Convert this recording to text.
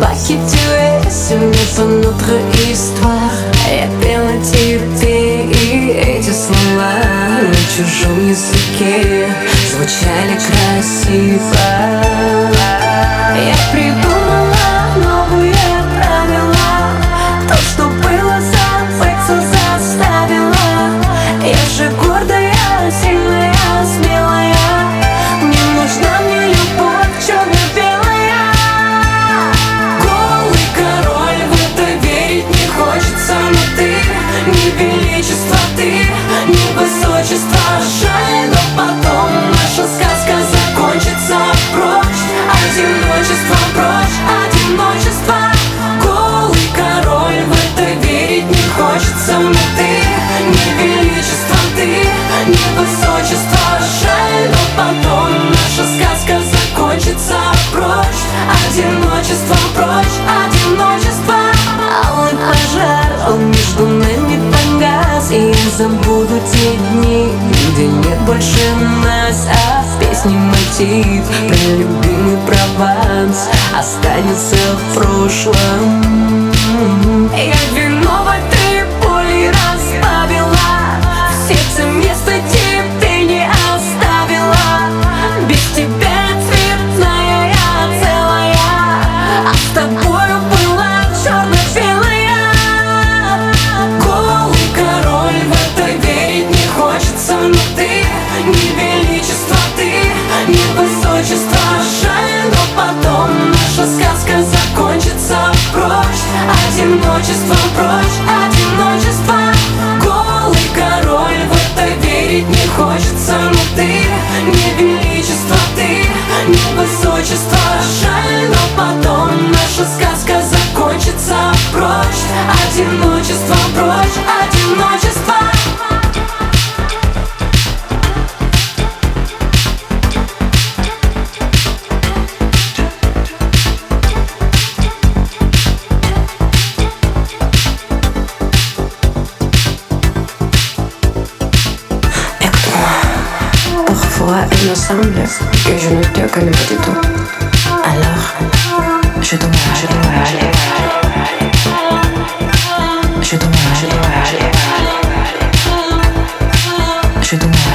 Paquet tu es Ce n'est pas notre Я пела тебе и эти слова На чужом языке звучали красиво. Я придумала Но ты не величество, ты не высочество. Жаль, но потом наша сказка закончится. Прочь, одиночество, прочь, одиночество. Алый пожар, он между нами погас. И я забуду те дни, где нет больше нас. А в песне мотив про любимый Прованс. Останется в прошлом. Я одиночество, прочь, одиночество. Голый король, в это верить не хочется. Но ты не величество, ты не высочество. Жаль, но потом наша сказка закончится. Прочь, одиночество, прочь, одиночество me semble que je ne te connais pas du tout. Alors, je dois, je dois aller. Je dois, je dois aller. Je dois,